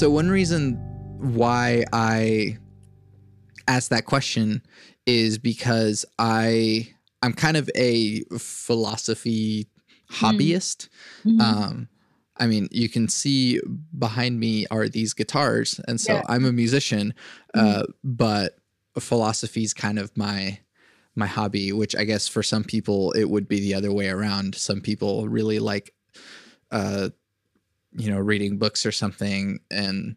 So one reason why I asked that question is because I I'm kind of a philosophy hobbyist. Mhm. Um, I mean, you can see behind me are these guitars, and so Yeah. I'm a musician, uh, but philosophy is kind of my my hobby. Which I guess for some people it would be the other way around. Some people really like, uh, you know, reading books or something, and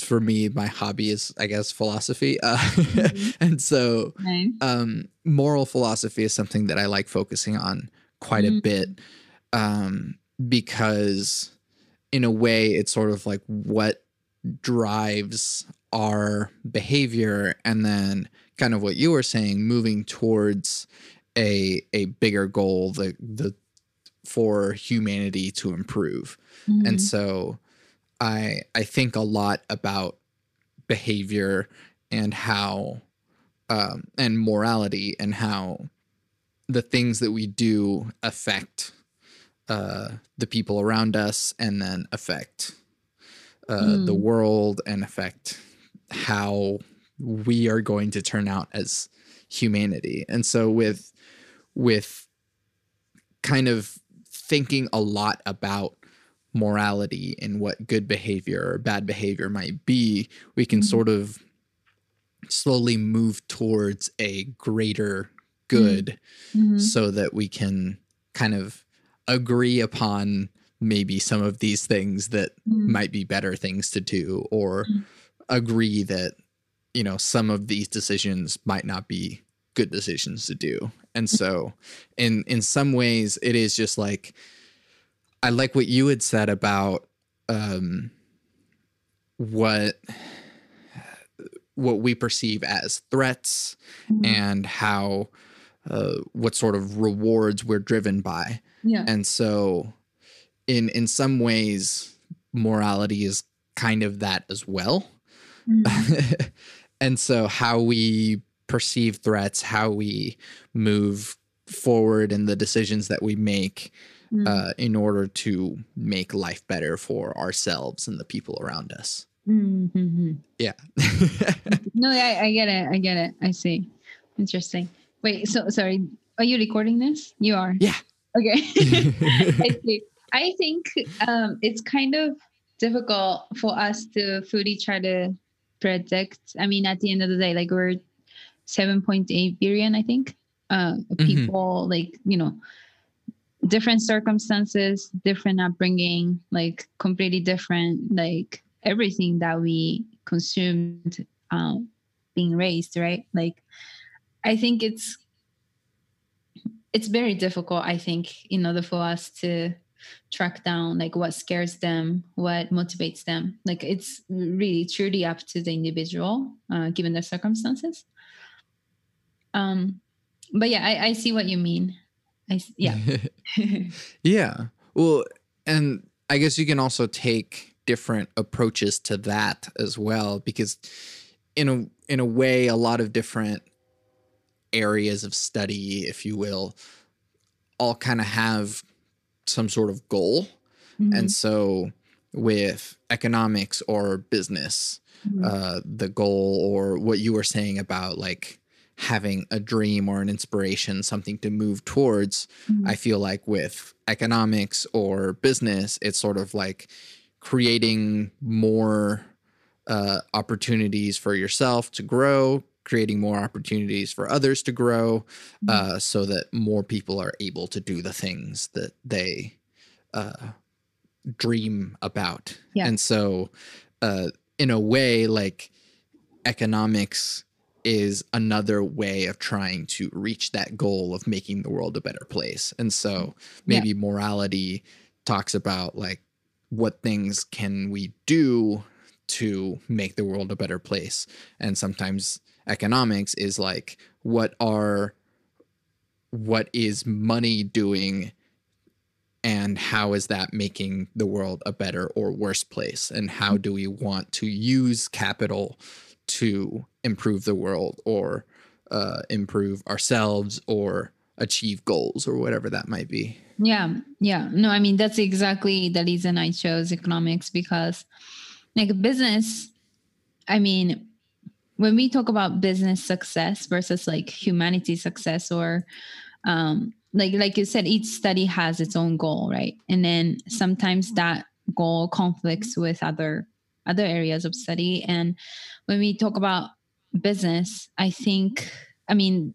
for me, my hobby is, I guess, philosophy. Uh, Mhm. and so Nice. um, moral philosophy is something that I like focusing on quite a Mm. bit um, because, in a way, it's sort of like what drives our behavior, and then kind of what you were saying, moving towards a a bigger goal, the the for humanity to improve. And Mhm. so I I think a lot about behavior and how um, and morality and how the things that we do affect uh, the people around us and then affect uh, the Mm. world and affect how we are going to turn out as humanity. And so with with kind of thinking a lot about morality and what good behavior or bad behavior might be, we can Mhm. sort of slowly move towards a greater good Mhm. so that we can kind of agree upon maybe some of these things that Mm. might be better things to do or Mm. agree that you know some of these decisions might not be good decisions to do and so in in some ways it is just like i like what you had said about um what what we perceive as threats Mhm. and how uh, what sort of rewards we're driven by yeah. and so in in some ways morality is kind of that as well Mhm. and so how we perceive threats how we move forward in the decisions that we make Mhm. uh, in order to make life better for ourselves and the people around us Mhm. yeah No, I, I get it. I get it. I see. Interesting. Wait, so sorry. Are you recording this? You are. Yeah. Okay. I see. I think um, it's kind of difficult for us to fully try to predict. I mean, at the end of the day, like we're 7.8 billion, I think, uh, people, like, you know, different circumstances, different upbringing, like completely different, like everything that we consumed um, being raised, right? Like, I think it's it's very difficult i think in order for us to track down like what scares them what motivates them. Like it's really truly up to the individual uh, given their circumstances um but yeah I, I see what you mean I yeah yeah. Well, and I guess you can also take different approaches to that as well because in a in a way a lot of different areas of study, if you will, all kind of have some sort of goal. Mhm, And so with economics or business, mhm, uh, the goal or what you were saying about like having a dream or an inspiration, something to move towards, mhm, I feel like with economics or business, it's sort of like creating more uh, opportunities for yourself to grow, creating more opportunities for others to grow, Mhm. uh, so that more people are able to do the things that they uh, dream about. Yeah. And so, uh, in a way, like economics is another way of trying to reach that goal of making the world a better place. And so mm-hmm. Yeah. maybe morality talks about like what things can we do to make the world a better place. And sometimes economics is like what are what is money doing and how is that making the world a better or worse place and how do we want to use capital to improve the world or uh, improve ourselves or achieve goals or whatever that might be Yeah, yeah. No, I mean that's exactly the reason I chose economics because like business i mean when we talk about business success versus like humanity success or um like like you said each study has its own goal right and then sometimes that goal conflicts with other other areas of study. And when we talk about business i think i mean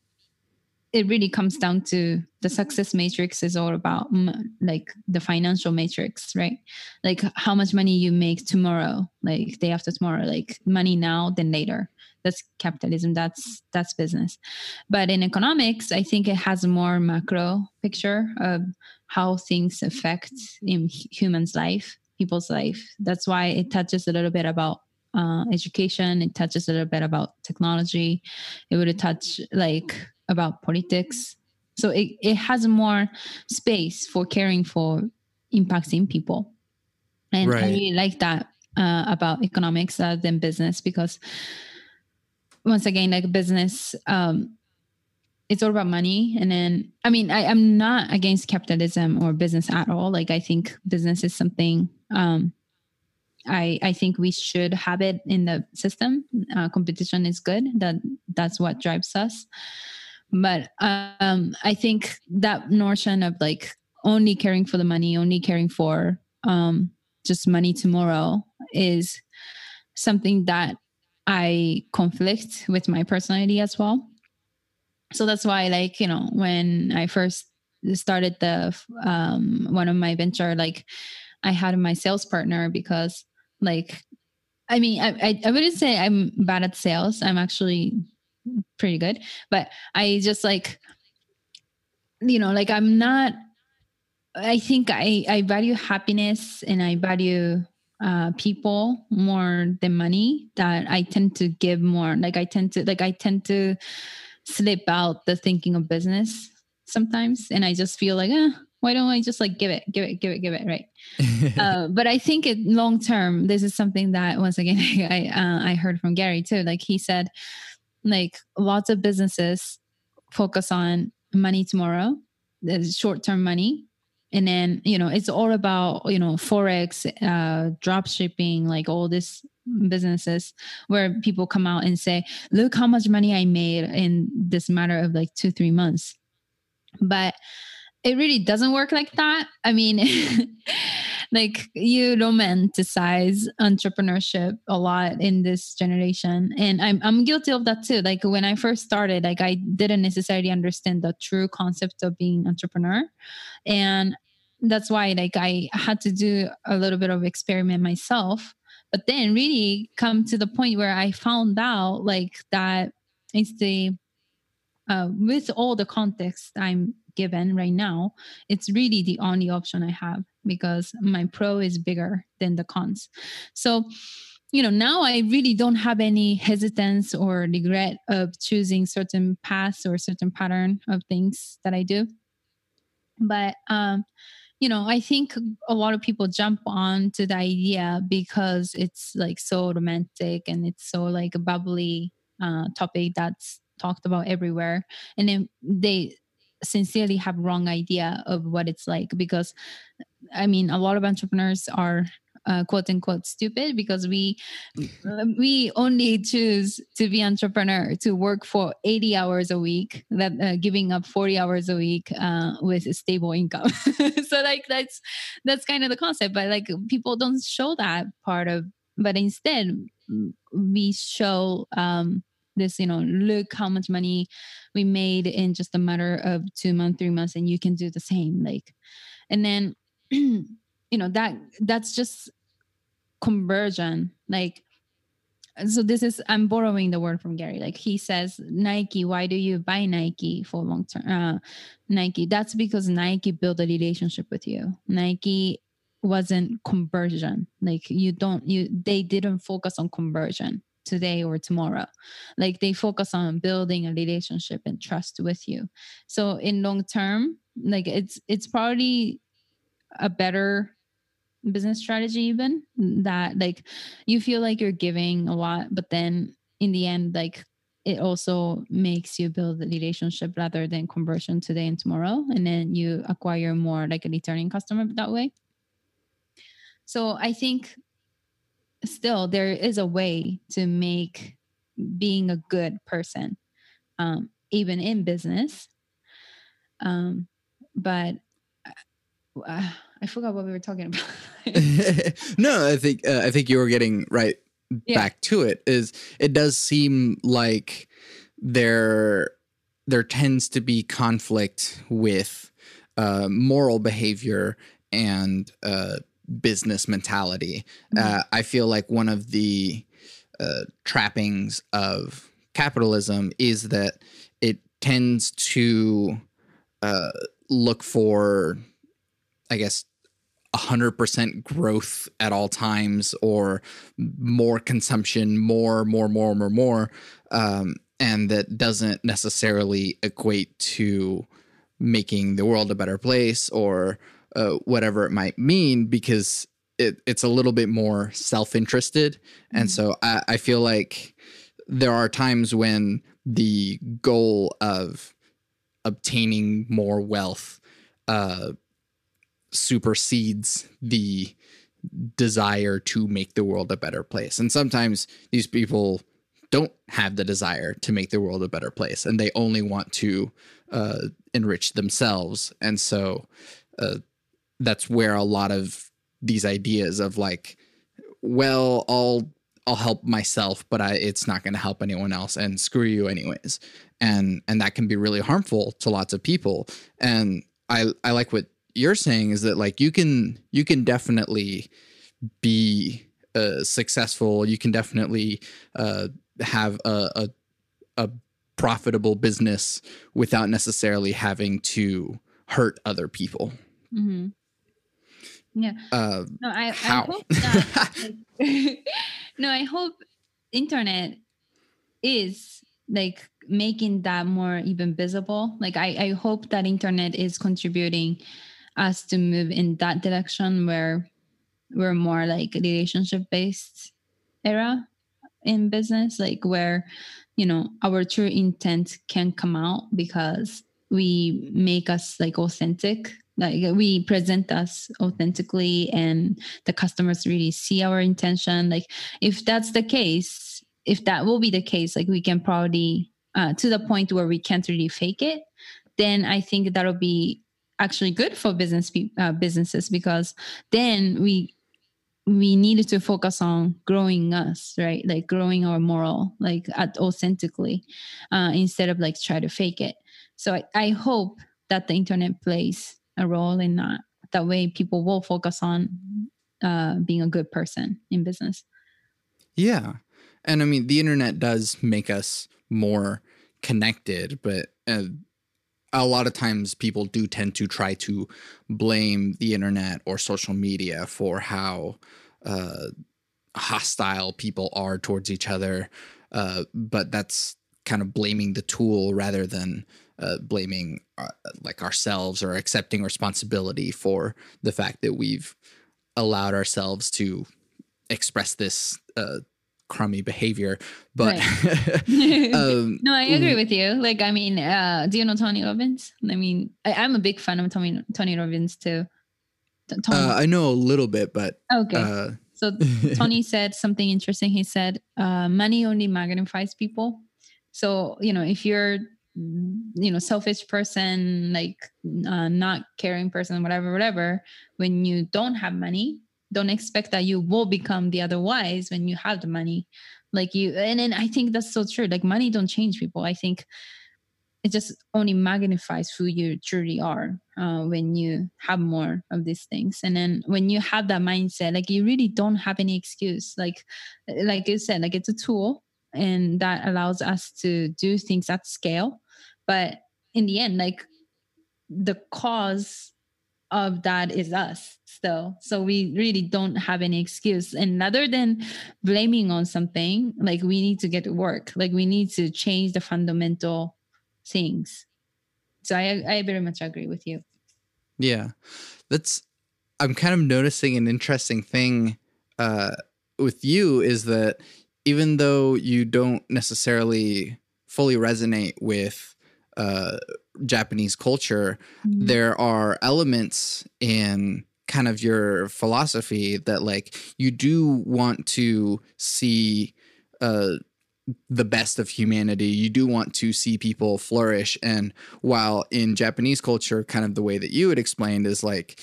it really comes down to the success matrix is all about like the financial matrix right? Like how much money you make tomorrow like day after tomorrow like money now then later. That's capitalism that's that's business. But in economics i think it has a more macro picture of how things affect in humans life people's life that's why it touches a little bit about uh, education it touches a little bit about technology it would touch like about politics. So it, it has more space for caring for impacting people. And right. I really like that uh, about economics rather than business because once again, like business, um, it's all about money. And then, I mean, I, I, am not against capitalism or business at all. Like, I think business is something um, I, I think we should have it in the system. Uh, competition is good. That that's what drives us but um i think that notion of like only caring for the money only caring for um just money tomorrow is something that i conflict with my personality as well so that's why like you know when i first started the um one of my venture like i had my sales partner because like i mean I, I wouldn't say i'm bad at sales i'm actually pretty good. But I just like, you know, like I'm not. I think I I value happiness and I value uh, people more than money. That I tend to give more. Like I tend to like I tend to slip out the thinking of business sometimes, and I just feel like, eh, why don't I just like give it, give it, give it, give it, right? uh, but I think it long term, this is something that once again I uh, I heard from Gary too. Like he said, like lots of businesses focus on money tomorrow short-term money and then you know it's all about you know forex uh drop shipping like all this businesses where people come out and say look how much money i made in this matter of like two three months but it really doesn't work like that. I mean, like you romanticize entrepreneurship a lot in this generation. And I'm I'm guilty of that too. Like when I first started, like I didn't necessarily understand the true concept of being entrepreneur. And that's why like I had to do a little bit of experiment myself. But then really come to the point where I found out like that it's the uh, with all the context I'm given right now, it's really the only option I have because my pro is bigger than the cons. So, you know, now I really don't have any hesitance or regret of choosing certain paths or certain pattern of things that I do. But um, you know, I think a lot of people jump on to the idea because it's like so romantic and it's so like a bubbly uh, topic that's talked about everywhere and then they sincerely have wrong idea of what it's like because i mean a lot of entrepreneurs are uh, quote unquote stupid because we we only choose to be entrepreneur to work for 80 hours a week that uh, giving up 40 hours a week uh, with a stable income. So like that's that's kind of the concept but like people don't show that part of but instead we show um this you know look how much money we made in just a matter of two months three months and you can do the same like and then you know that that's just conversion like so this is i'm borrowing the word from gary like he says nike why do you buy nike for long term uh, nike? That's because nike built a relationship with you. Nike wasn't conversion like you don't you they didn't focus on conversion today or tomorrow. Like they focus on building a relationship and trust with you. So in long term like it's it's probably a better business strategy even that like you feel like you're giving a lot but then in the end like it also makes you build a relationship rather than conversion today and tomorrow and then you acquire more like a returning customer that way. So i think still there is a way to make being a good person um, even in business um, but uh, i forgot what we were talking about no i think uh, i think you were getting right yeah. back to it is it does seem like there there tends to be conflict with uh, moral behavior and uh, business mentality. Mm-hmm. Uh, I feel like one of the uh, trappings of capitalism is that it tends to uh, look for, I guess, 100% growth at all times or more consumption, more, more, more, more, more. Um, and that doesn't necessarily equate to making the world a better place or uh, whatever it might mean because it, it's a little bit more self-interested mm-hmm. and so I, I feel like there are times when the goal of obtaining more wealth uh, supersedes the desire to make the world a better place. And sometimes these people don't have the desire to make the world a better place and they only want to uh, enrich themselves. And so uh, that's where a lot of these ideas of like, well, I'll I'll help myself, but I, it's not going to help anyone else, and screw you anyways. And and that can be really harmful to lots of people. And I I like what you're saying is that like you can you can definitely be uh, successful. You can definitely uh, have a, a, a profitable business without necessarily having to hurt other people. Mm-hmm. Yeah. Uh, no, I, how? I hope that, no, I hope internet is like making that more even visible. Like I, I hope that internet is contributing us to move in that direction where we're more like relationship based era in business like where you know our true intent can come out because we make us like authentic like we present us authentically and the customers really see our intention. Like if that's the case if that will be the case like we can probably uh, to the point where we can't really fake it then i think that'll be actually good for business uh, businesses because then we we needed to focus on growing us right? Like growing our moral like authentically uh, instead of like try to fake it. So I, I hope that the internet plays a role in that that way people will focus on uh, being a good person in business yeah and i mean the internet does make us more connected but uh, a lot of times people do tend to try to blame the internet or social media for how uh, hostile people are towards each other. Uh, but that's kind of blaming the tool rather than uh, blaming uh, like ourselves or accepting responsibility for the fact that we've allowed ourselves to express this uh, crummy behavior. But right. um, no, I agree mm. with you. Like, I mean, uh, do you know Tony Robbins? I mean, I, am a big fan of Tony Tony Robbins too. Tony. Uh, I know a little bit, but okay. Uh, so Tony said something interesting. He said, uh, "Money only magnifies people." So you know, if you're you know selfish person like uh, not caring person whatever whatever when you don't have money don't expect that you will become the otherwise when you have the money. Like you and then i think that's so true. Like money don't change people. I think it just only magnifies who you truly are uh, when you have more of these things. And then when you have that mindset like you really don't have any excuse. Like like you said like it's a tool and that allows us to do things at scale but in the end like the cause of that is us still. So we really don't have any excuse. And other than blaming on something, like we need to get to work. Like we need to change the fundamental things. So I I very much agree with you. Yeah. That's I'm kind of noticing an interesting thing uh with you is that even though you don't necessarily fully resonate with uh Japanese culture, mm-hmm. there are elements in kind of your philosophy that like you do want to see uh the best of humanity. You do want to see people flourish. And while in Japanese culture, kind of the way that you had explained is like,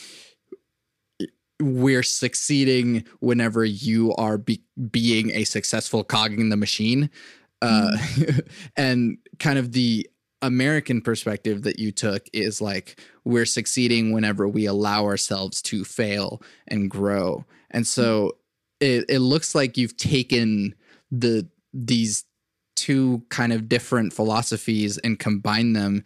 we're succeeding whenever you are be- being a successful cog in the machine. Uh, mm. and kind of the American perspective that you took is like, we're succeeding whenever we allow ourselves to fail and grow. And so it, it looks like you've taken the these two kind of different philosophies and combine them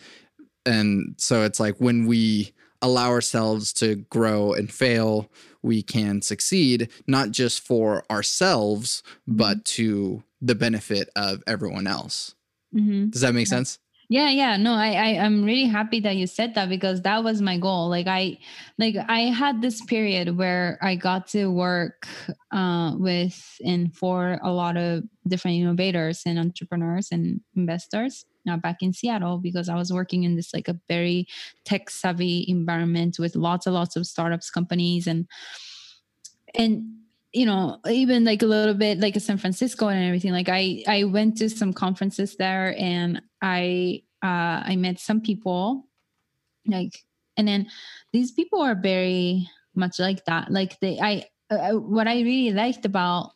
and so it's like when we allow ourselves to grow and fail we can succeed not just for ourselves mm-hmm. but to the benefit of everyone else mm-hmm. does that make sense yeah yeah no I, I i'm really happy that you said that because that was my goal. Like i like i had this period where i got to work uh, with and for a lot of different innovators and entrepreneurs and investors now back in seattle because i was working in this like a very tech savvy environment with lots and lots of startups companies and and you know even like a little bit like san francisco and everything like i i went to some conferences there and i uh i met some people like and then these people are very much like that like they i uh, what i really liked about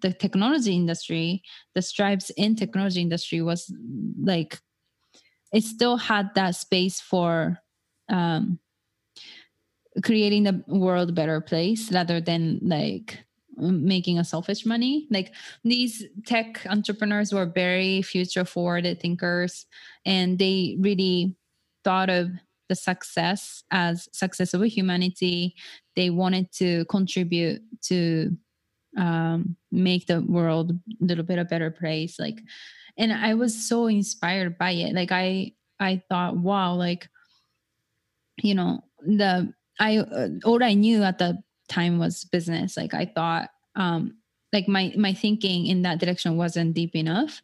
the technology industry the stripes in technology industry was like it still had that space for um creating the world better place rather than like making a selfish money. Like these tech entrepreneurs were very future forward thinkers and they really thought of the success as success of humanity. They wanted to contribute to um, make the world a little bit a better place. Like, and I was so inspired by it. Like I, I thought, wow, like, you know, the I uh, all I knew at the time was business like i thought um like my my thinking in that direction wasn't deep enough.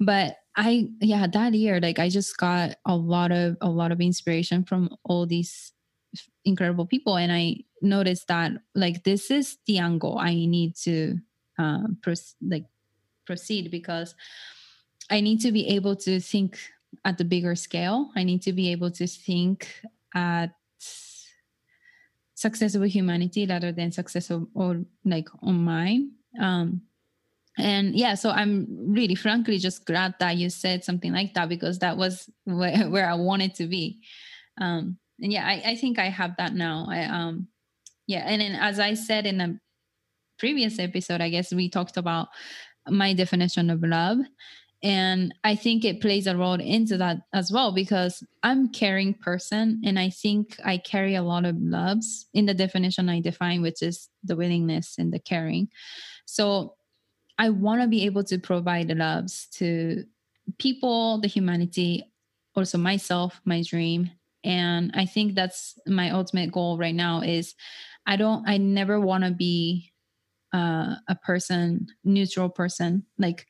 But i yeah that year like i just got a lot of a lot of inspiration from all these incredible people. And i noticed that like this is the angle i need to uh, pros- like proceed because i need to be able to think at the bigger scale. I need to be able to think at success of humanity rather than success of or like on mine. Um and yeah so i'm really frankly just glad that you said something like that because that was where, where i wanted to be. Um and yeah I, I think i have that now. I um yeah and then as i said in a previous episode i guess we talked about my definition of love and i think it plays a role into that as well because i'm caring person and i think i carry a lot of loves in the definition i define which is the willingness and the caring. So i want to be able to provide the loves to people the humanity also myself my dream. And i think that's my ultimate goal right now is i don't i never want to be uh, a person neutral person. Like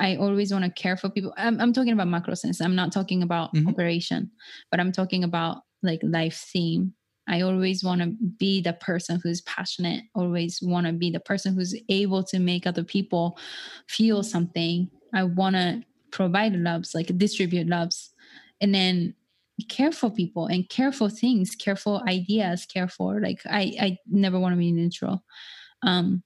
I always want to care for people. I'm, I'm talking about macro sense. I'm not talking about mm-hmm. operation, but I'm talking about like life theme. I always want to be the person who's passionate, always want to be the person who's able to make other people feel something. I want to provide loves, like distribute loves, and then care for people and care for things, care for ideas, care for like I I never want to be neutral. Um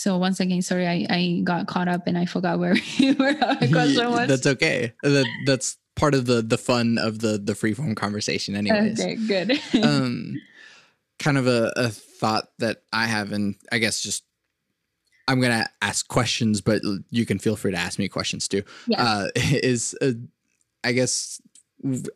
so once again, sorry, I, I got caught up and I forgot where you were. question was. That's okay. That, that's part of the the fun of the the freeform conversation, anyways. Okay, good. um, kind of a, a thought that I have, and I guess just I'm gonna ask questions, but you can feel free to ask me questions too. Yeah. Uh, is uh, I guess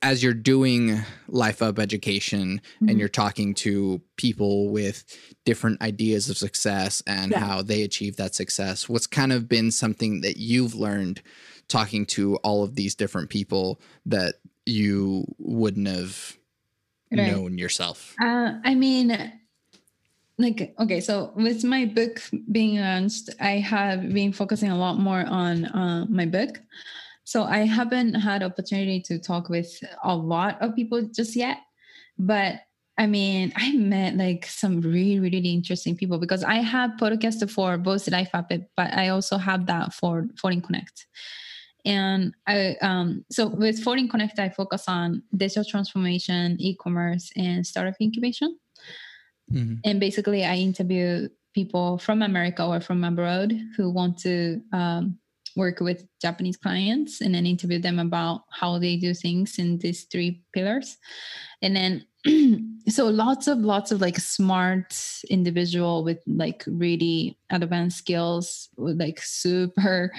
as you're doing life up education mm-hmm. and you're talking to people with different ideas of success and yeah. how they achieve that success what's kind of been something that you've learned talking to all of these different people that you wouldn't have right. known yourself uh, i mean like okay so with my book being launched i have been focusing a lot more on uh, my book so I haven't had opportunity to talk with a lot of people just yet, but I mean, I met like some really, really interesting people because I have podcast for both Life App, but I also have that for Foreign Connect. And I, um, so with Foreign Connect, I focus on digital transformation, e-commerce, and startup incubation. Mm-hmm. And basically, I interview people from America or from abroad who want to um, work with Japanese clients and then interview them about how they do things in these three pillars. And then so lots of lots of like smart individual with like really advanced skills with like super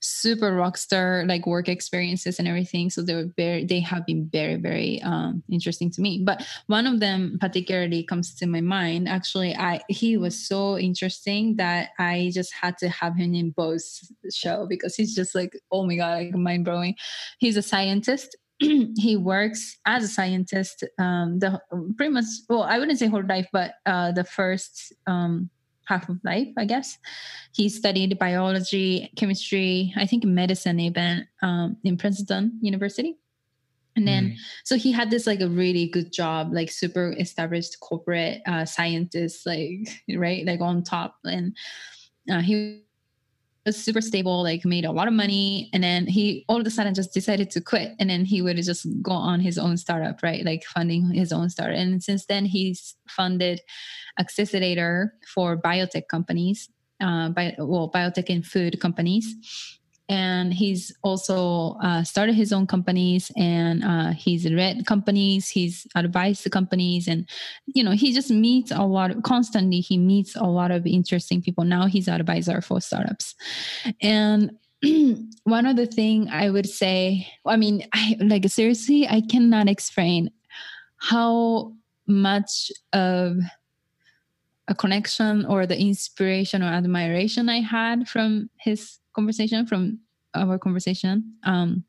super rock star like work experiences and everything. So they were very they have been very very um interesting to me. But one of them particularly comes to my mind. Actually i he was so interesting that i just had to have him in both show because he's just like oh my god like mind blowing he's a scientist he works as a scientist um, the pretty much well i wouldn't say whole life but uh, the first um, half of life i guess. He studied biology chemistry i think medicine even um, in princeton university. And then mm. so he had this like a really good job like super established corporate uh, scientist like right like on top. And uh, he was super stable, like made a lot of money. And then he all of a sudden just decided to quit. And then he would just go on his own startup, right? Like funding his own startup. And since then he's funded accelerator for biotech companies, uh, well, biotech and food companies and he's also uh, started his own companies and uh, he's read companies he's advised the companies and you know he just meets a lot of, constantly he meets a lot of interesting people. Now he's advisor for startups. And one other thing i would say i mean i like seriously i cannot explain how much of a connection or the inspiration or admiration i had from his conversation from our conversation. Um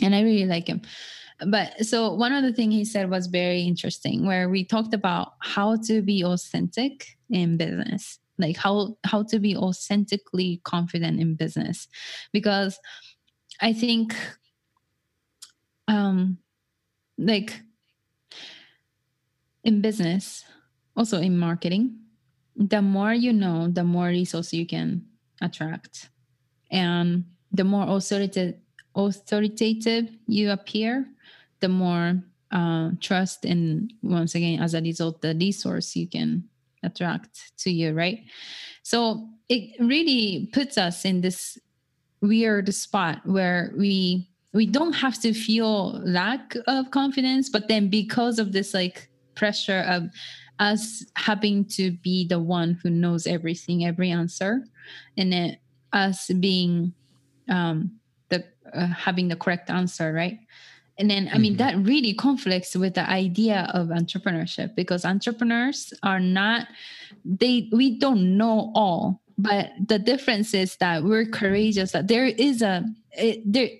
and i really like him. But so one of the things he said was very interesting where we talked about how to be authentic in business. Like how how to be authentically confident in business. Because i think um like in business also in marketing the more you know the more resources you can attract and the more authoritative, authoritative you appear, the more uh, trust and once again, as a result, the resource you can attract to you, right? So it really puts us in this weird spot where we we don't have to feel lack of confidence, but then because of this like pressure of us having to be the one who knows everything, every answer, and then us being um, the uh, having the correct answer, right? And then, I mean, mm-hmm. that really conflicts with the idea of entrepreneurship because entrepreneurs are not, they, we don't know all, but the difference is that we're courageous, that there is a, it, there,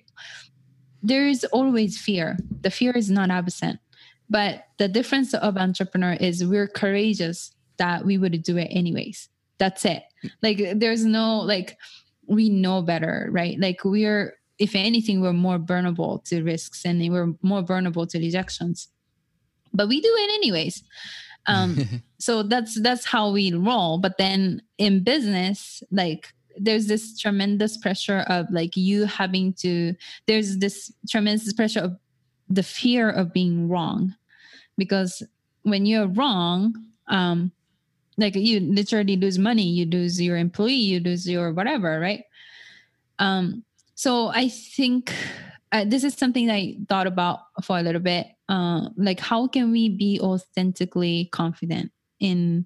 there is always fear. The fear is not absent. But the difference of entrepreneur is we're courageous that we would do it anyways. That's it. Like there's no like we know better, right? Like we're, if anything, we're more vulnerable to risks and we're more vulnerable to rejections. But we do it anyways. Um, so that's that's how we roll. But then in business, like there's this tremendous pressure of like you having to there's this tremendous pressure of the fear of being wrong because when you're wrong um like you literally lose money you lose your employee you lose your whatever right? Um so i think uh, this is something i thought about for a little bit. Uh, like how can we be authentically confident in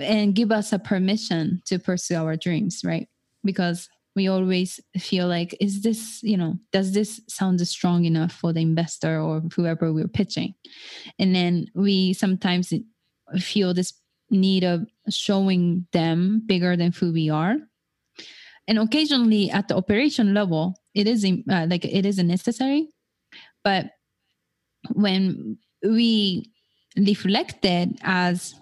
and give us a permission to pursue our dreams right? Because we always feel like is this you know does this sound strong enough for the investor or whoever we're pitching? And then we sometimes feel this need of showing them bigger than who we are. And occasionally at the operation level it is uh, like it is necessary. But when we reflect it as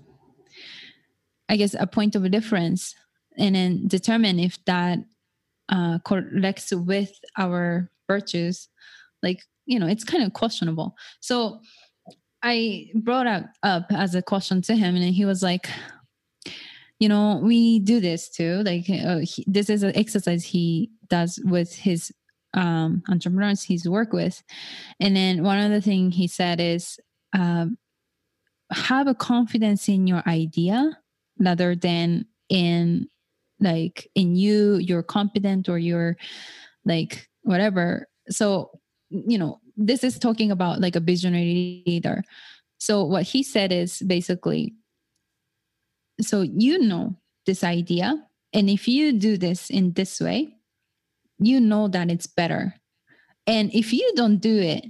i guess a point of difference and then determine if that uh, corrects with our virtues like you know it's kind of questionable. So I brought up up as a question to him, and he was like, you know, we do this too. Like uh, he, this is an exercise he does with his um, entrepreneurs he's work with, and then one other thing he said is um, have a confidence in your idea rather than in like in you you're competent or you're like whatever so you know this is talking about like a visionary leader. So what he said is basically so you know this idea and if you do this in this way you know that it's better. And if you don't do it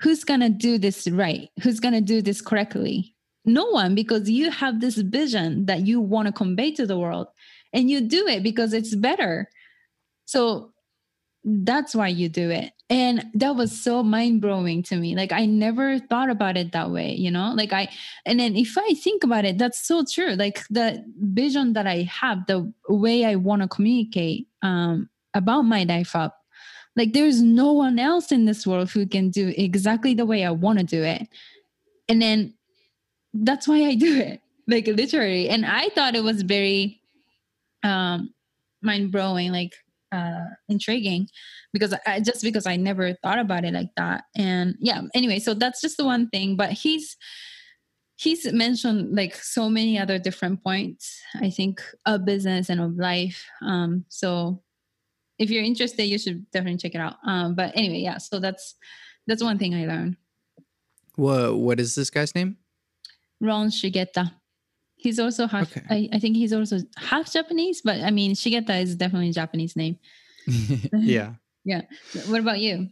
who's going to do this right? Who's going to do this correctly? No one because you have this vision that you want to convey to the world and you do it because it's better. So that's why you do it. And that was so mind-blowing to me. Like i never thought about it that way you know? Like i and then if i think about it that's so true. Like the vision that i have the way i want to communicate um, about my life up like there's no one else in this world who can do exactly the way i want to do it. And then that's why i do it like literally. And i thought it was very um mind-blowing like uh, intriguing because I just because I never thought about it like that. And yeah, anyway, so that's just the one thing. But he's he's mentioned like so many other different points. I think of business and of life. Um, so if you're interested, you should definitely check it out. Um, but anyway, yeah. So that's that's one thing I learned. What what is this guy's name? Ron Shigeta. He's also half. Okay. I, I think he's also half Japanese, but I mean Shigeta is definitely a Japanese name. yeah. yeah. What about you?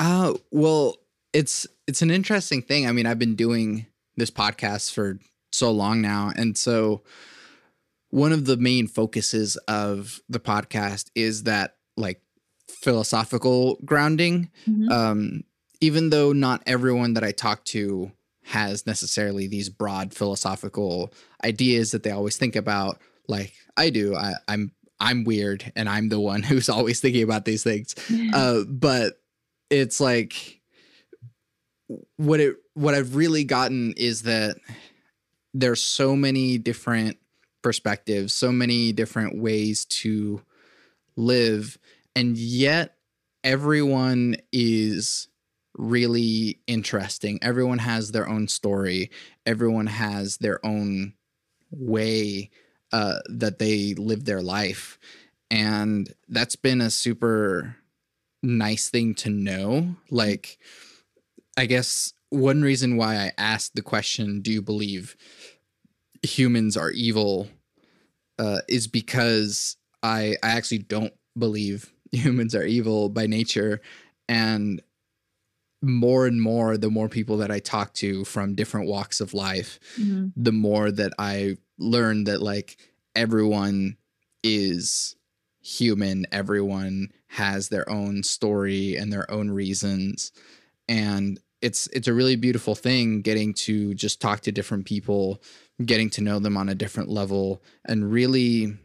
Uh well, it's it's an interesting thing. I mean, I've been doing this podcast for so long now, and so one of the main focuses of the podcast is that like philosophical grounding. Mm-hmm. Um, even though not everyone that I talk to has necessarily these broad philosophical ideas that they always think about like I do. I, I'm I'm weird and I'm the one who's always thinking about these things. Uh, but it's like what it what I've really gotten is that there's so many different perspectives, so many different ways to live, and yet everyone is really interesting. Everyone has their own story. Everyone has their own way uh, that they live their life, and that's been a super nice thing to know. Like, I guess one reason why I asked the question, "Do you believe humans are evil?" Uh, is because I I actually don't believe humans are evil by nature, and more and more the more people that I talk to from different walks of life, mm-hmm. the more that I learn that like everyone is human, everyone has their own story and their own reasons. And it's it's a really beautiful thing getting to just talk to different people, getting to know them on a different level and really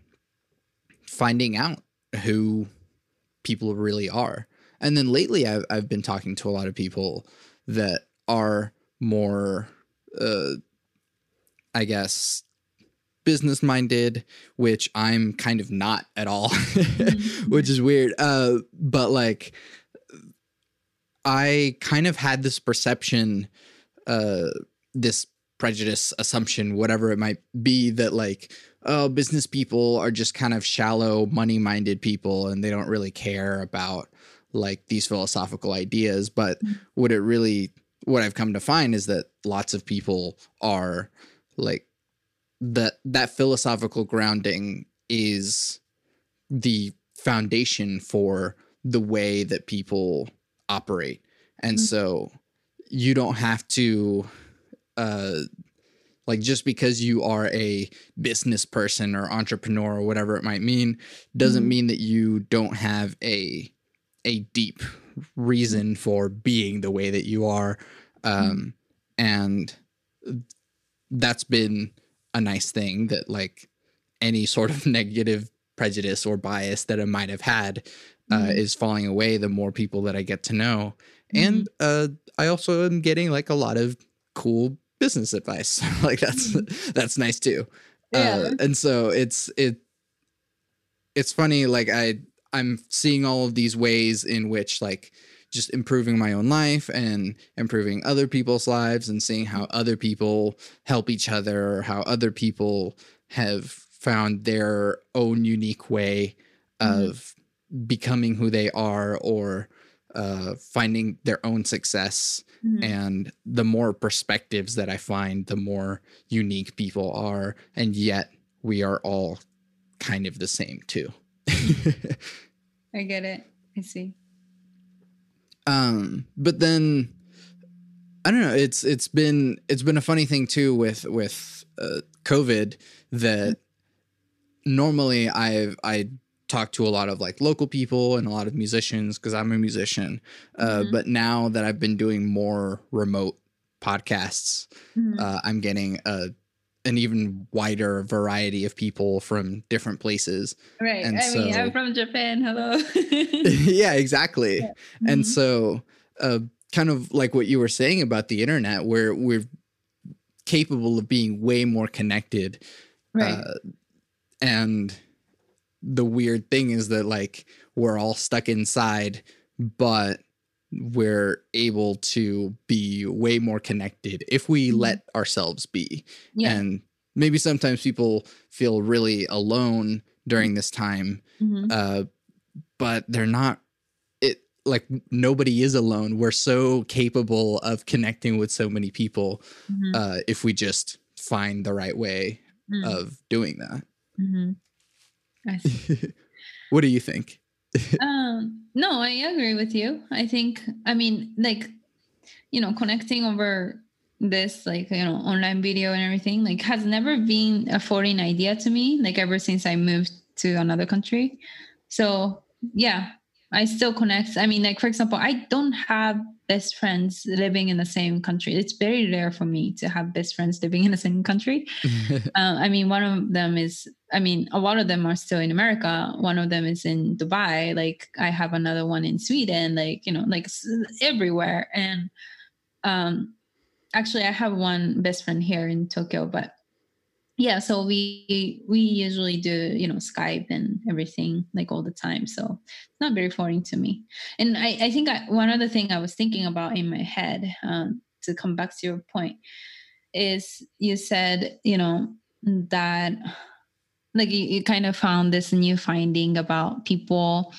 finding out who people really are. And then lately, I've, I've been talking to a lot of people that are more, uh, I guess, business minded, which I'm kind of not at all, which is weird. Uh, but like, I kind of had this perception, uh, this prejudice, assumption, whatever it might be, that like, oh, business people are just kind of shallow, money minded people and they don't really care about like these philosophical ideas but mm-hmm. what it really what i've come to find is that lots of people are like that that philosophical grounding is the foundation for the way that people operate and mm-hmm. so you don't have to uh like just because you are a business person or entrepreneur or whatever it might mean doesn't mm-hmm. mean that you don't have a a deep reason for being the way that you are um, and that's been a nice thing that like any sort of negative prejudice or bias that i might have had uh, mm-hmm. is falling away the more people that i get to know and uh, I also am getting like a lot of cool business advice. like that's that's nice too. Yeah. Uh, and so it's it it's funny like I I'm seeing all of these ways in which like just improving my own life and improving other people's lives and seeing how other people help each other or how other people have found their own unique way Mhm. of becoming who they are or uh, finding their own success Mhm. and the more perspectives that I find, the more unique people are, and yet we are all kind of the same too. I get it. I see. um, but then I don't know. It's it's been it's been a funny thing too with with uh, COVID that normally I I talk to a lot of like local people and a lot of musicians because I'm a musician. Uh, Mhm. But now that I've been doing more remote podcasts, Mhm. uh, I'm getting a an even wider variety of people from different places. right. and I mean, I'm from Japan. Hello. yeah, exactly. And Mhm. so, uh, kind of like what you were saying about the internet, where we're capable of being way more connected. right. Uh, and the weird thing is that like we're all stuck inside, but we're able to be way more connected if we Mhm. let ourselves be. yeah. And maybe sometimes people feel really alone during this time Mhm. uh, but they're not it like nobody is alone we're so capable of connecting with so many people Mhm. uh, if we just find the right way Mm. of doing that Mhm. I see. what do you think um no i agree with you. I think i mean like you know connecting over this like you know online video and everything like has never been a foreign idea to me like ever since i moved to another country. So yeah i still connect. I mean like for example i don't have best friends living in the same country it's very rare for me to have best friends living in the same country uh, I mean, one of them is, I mean, a lot of them are still in America. One of them is in Dubai. Like, I have another one in Sweden, like, you know, like everywhere. And um, actually, I have one best friend here in Tokyo, but yeah, so we we usually do you know Skype and everything like all the time. So it's not very foreign to me. And I I think I, one other thing I was thinking about in my head um, to come back to your point is you said you know that like you, you kind of found this new finding about people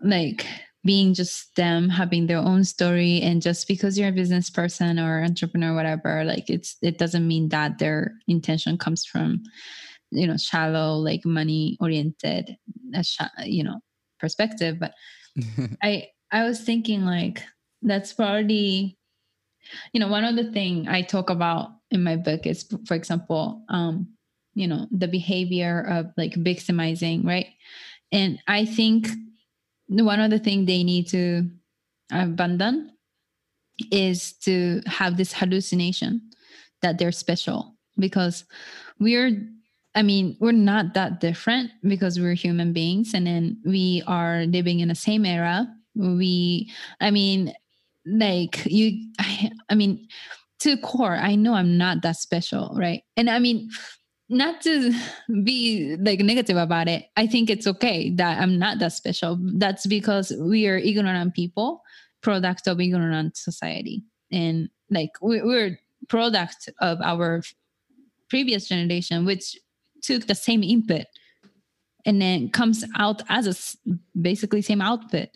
like being just them having their own story and just because you're a business person or entrepreneur whatever like it's it doesn't mean that their intention comes from you know shallow like money oriented you know perspective. But I I was thinking like that's probably you know one of the thing I talk about in my book is for example um you know the behavior of like victimizing right? And I think one of the thing they need to abandon is to have this hallucination that they're special because we're I mean, we're not that different because we're human beings and then we are living in the same era. We, I mean, like you, I, I mean, to core, I know I'm not that special, right? And I mean, not to be like negative about it. I think it's okay that I'm not that special. That's because we are ignorant people, product of ignorant society. And like we, we're product of our previous generation, which took the same input and then comes out as a basically same output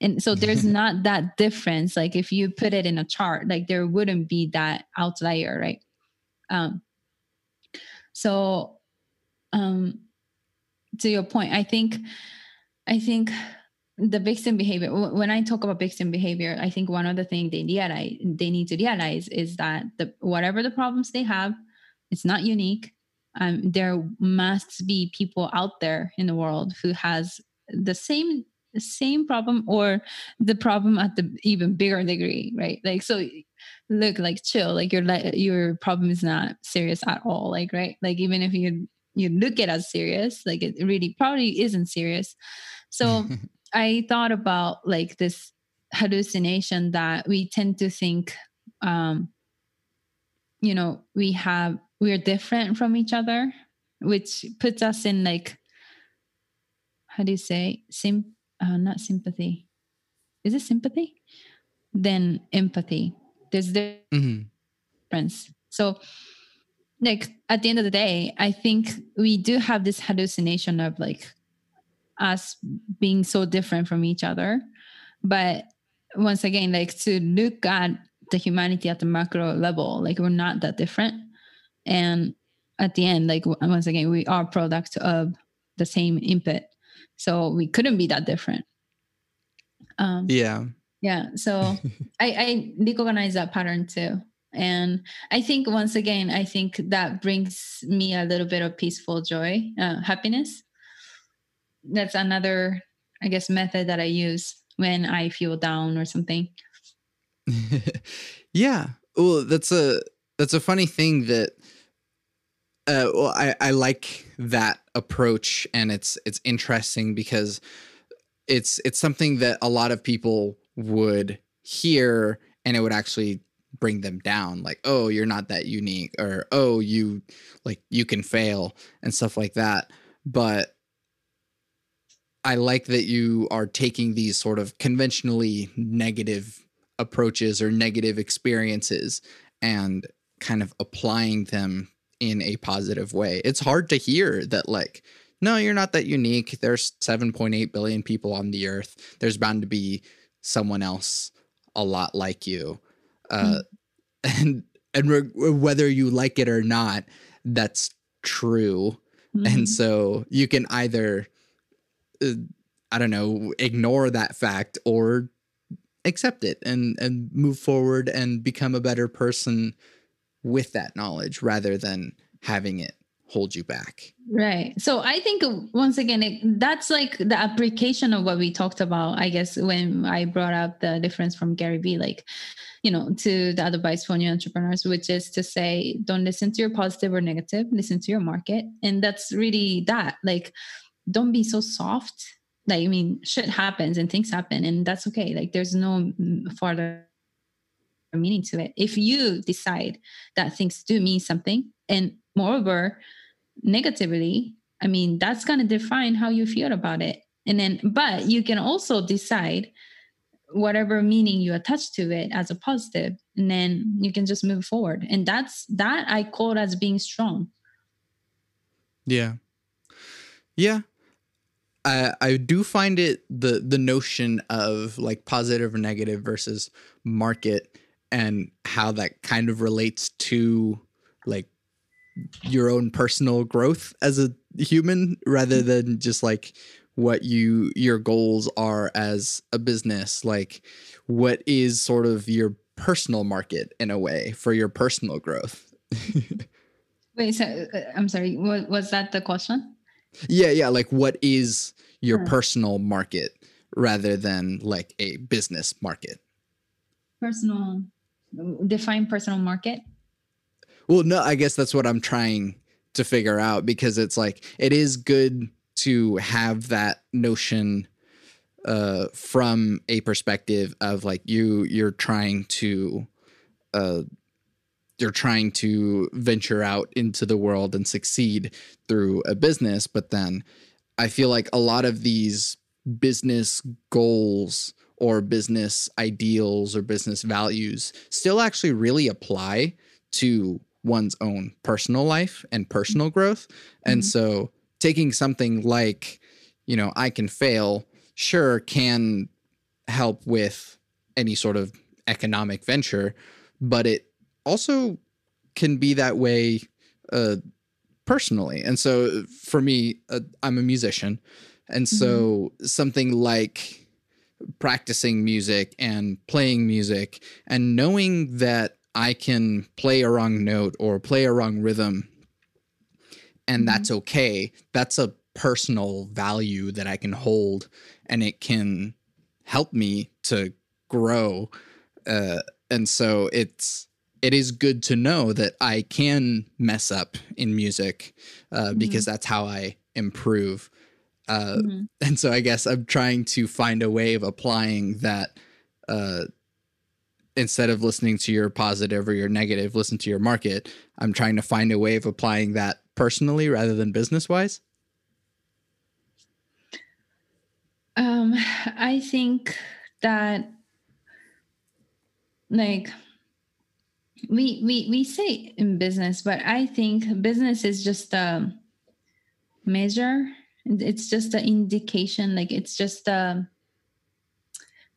and so there's not that difference like if you put it in a chart like there wouldn't be that outlier right um so um to your point i think i think the victim behavior when i talk about victim behavior i think one of the things they realize they need to realize is that the whatever the problems they have it's not unique. Um, there must be people out there in the world who has the same same problem or the problem at the even bigger degree right? Like so look like chill like your your problem is not serious at all like right? Like even if you you look at it as serious like it really probably isn't serious. So I thought about like this hallucination that we tend to think um you know we have we're different from each other which puts us in like how do you say sim uh, not sympathy. Is it sympathy? Then empathy there's the Mhm. difference. So like at the end of the day i think we do have this hallucination of like us being so different from each other. But once again like to look at the humanity at the macro level like we're not that different. And at the end like once again we are products of the same input. So we couldn't be that different. Um Yeah. Yeah so i i recognize that pattern too and i think once again i think that brings me a little bit of peaceful joy uh, happiness that's another i guess method that i use when i feel down or something yeah. Well, that's a that's a funny thing that uh well I I like that approach and it's it's interesting because it's it's something that a lot of people would hear and it would actually bring them down like oh you're not that unique or oh you like you can fail and stuff like that but I like that you are taking these sort of conventionally negative approaches or negative experiences and kind of applying them in a positive way. It's hard to hear that, like, no, you're not that unique. There's 7.8 billion people on the earth. There's bound to be someone else a lot like you. Uh, And and re- whether you like it or not, that's true Mhm. and so you can either uh, i don't know ignore that fact or accept it and and move forward and become a better person with that knowledge rather than having it hold you back Right. So I think uh, once again, it, that's like the application of what we talked about, I guess, when I brought up the difference from Gary Vee, like, you know, to the advice for new entrepreneurs, which is to say, don't listen to your positive or negative, listen to your market. And that's really that. Like, don't be so soft. Like, I mean, shit happens and things happen, and that's okay. Like, there's no mm, further meaning to it. If you decide that things do mean something, and moreover, negatively, I mean, that's going to define how you feel about it. And then, but you can also decide whatever meaning you attach to it as a positive, and then you can just move forward. And that's that I call as being strong. yeah yeah I, I do find it the the notion of like positive or negative versus market and how that kind of relates to like your own personal growth as a human rather than just like what you your goals are as a business like what is sort of your personal market in a way for your personal growth Wait, so uh, I'm sorry. Was, was that the question? yeah yeah like what is your Hmm. personal market rather than like a business market Personal, define personal market. Well, no, I guess that's what I'm trying to figure out because it's like it is good to have that notion uh from a perspective of like you you're trying to uh you're trying to venture out into the world and succeed through a business but then I feel like a lot of these business goals or business ideals or business values still actually really apply to one's own personal life and personal growth. And Mhm. so taking something like, you know, I can fail, sure, can help with any sort of economic venture, but it also can be that way uh, personally. And so for me, uh, I'm a musician. And so something like practicing music and playing music and knowing that I can play a wrong note or play a wrong rhythm and that's okay. That's a personal value that I can hold and it can help me to grow. Uh, and so it's it is good to know that I can mess up in music uh, because that's how I improve. Uh, Mhm. and so I guess I'm trying to find a way of applying that uh, instead of listening to your positive or your negative, listen to your market. I'm trying to find a way of applying that personally rather than business wise. Um, I think that like we we we say in business, but I think business is just a measure. It's just an indication, like it's just a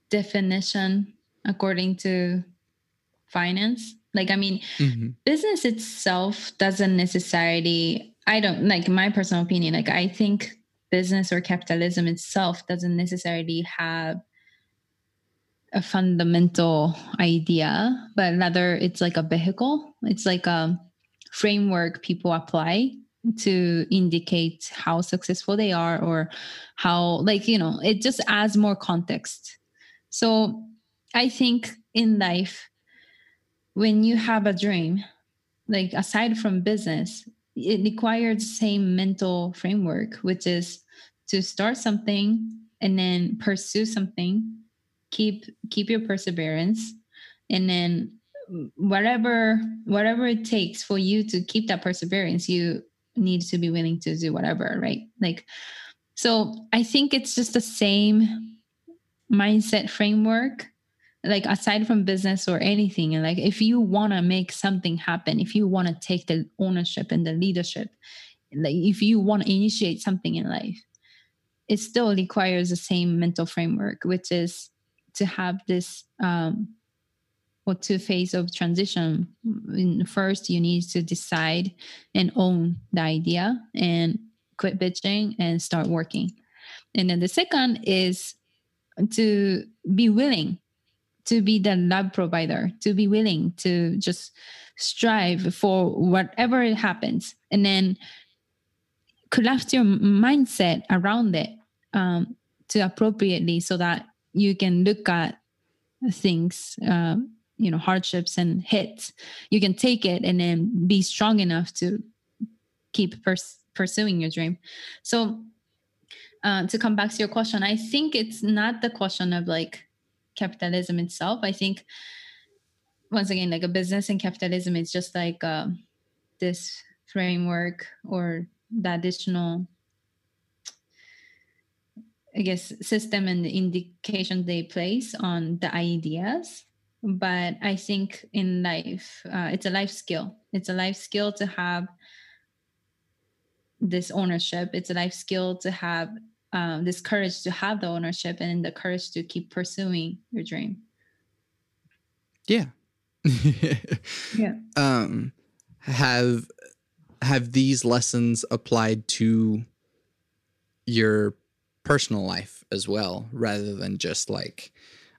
definition according to finance. Like I mean, mm-hmm. business itself doesn't necessarily I don't like my personal opinion, like I think business or capitalism itself doesn't necessarily have a fundamental idea, but rather it's like a vehicle. It's like a framework people apply to indicate how successful they are or how, like, you know, it just adds more context. So I think in life, when you have a dream, like aside from business, it requires the same mental framework, which is to start something and then pursue something keep keep your perseverance and then whatever whatever it takes for you to keep that perseverance you need to be willing to do whatever right? Like so i think it's just the same mindset framework like aside from business or anything like if you want to make something happen if you want to take the ownership and the leadership like if you want to initiate something in life it still requires the same mental framework which is to have this um, or two phase of transition. First, you need to decide and own the idea and quit bitching and start working. And then the second is to be willing to be the lab provider, to be willing to just strive for whatever it happens, and then craft your mindset around it um, to appropriately so that you can look at things um, you know hardships and hits. You can take it and then be strong enough to keep pers- pursuing your dream. So uh, to come back to your question i think it's not the question of like capitalism itself i think once again like a business and capitalism is just like uh, this framework or the additional I guess, system and the indication they place on the ideas. But I think in life, uh, it's a life skill. It's a life skill to have this ownership. It's a life skill to have um, this courage to have the ownership and the courage to keep pursuing your dream. Yeah. yeah. Um, have have these lessons applied to your personal life as well, rather than just like